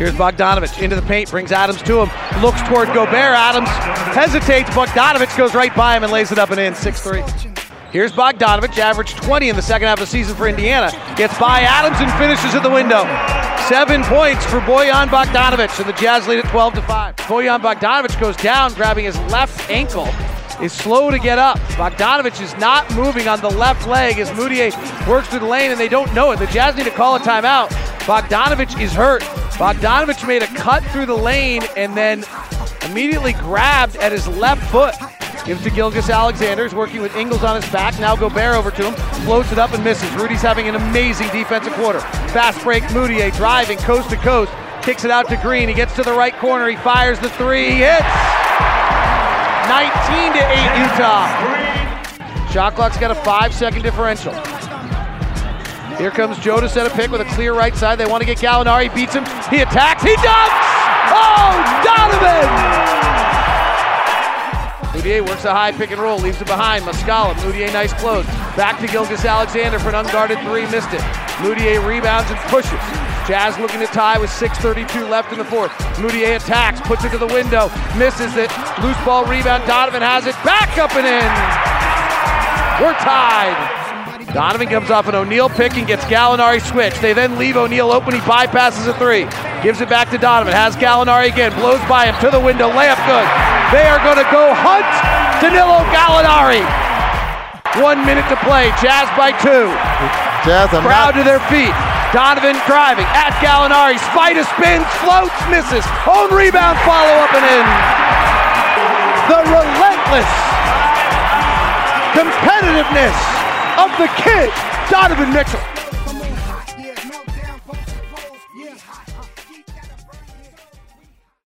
Here's Bogdanovich into the paint, brings Adams to him, looks toward Gobert. Adams hesitates. Bogdanovich goes right by him and lays it up and in. 6 3. Here's Bogdanovich, averaged 20 in the second half of the season for Indiana. Gets by Adams and finishes at the window. Seven points for Bojan Bogdanovich, and the Jazz lead at 12 to 5. Bojan Bogdanovich goes down, grabbing his left ankle. Is slow to get up. Bogdanovich is not moving on the left leg as Mudiay works through the lane, and they don't know it. The Jazz need to call a timeout. Bogdanovich is hurt. Bogdanovich made a cut through the lane and then immediately grabbed at his left foot. Gives to Gilgeous Alexander. He's working with Ingles on his back. Now Gobert over to him. Floats it up and misses. Rudy's having an amazing defensive quarter. Fast break. Mudiay driving coast to coast. Kicks it out to Green. He gets to the right corner. He fires the three. He hits. 19 to 8 Utah. Shot clock's got a five second differential. Here comes Joe to set a pick with a clear right side. They want to get Gallinari. Beats him. He attacks. He dunks! Oh, Donovan! Mudiay works a high pick and roll, leaves it behind. Muscala, Mudiay, nice close. Back to Gilgeous Alexander for an unguarded three, missed it. Mudiay rebounds and pushes. Jazz looking to tie with 6.32 left in the fourth. Mudiay attacks, puts it to the window, misses it. Loose ball rebound, Donovan has it, back up and in. We're tied. Donovan comes off an O'Neale pick and gets Gallinari switch. They then leave O'Neale open. He bypasses a three. Gives it back to Donovan. Has Gallinari again. Blows by him to the window. Layup good. They are going to go hunt Danilo Gallinari. One minute to play. Jazz by two. Jazz, I'm Crowd not, to their feet. Donovan driving at Gallinari. Spider spins, floats, misses. Own rebound, follow up and in. The relentless competitiveness of the kid, Donovan Mitchell.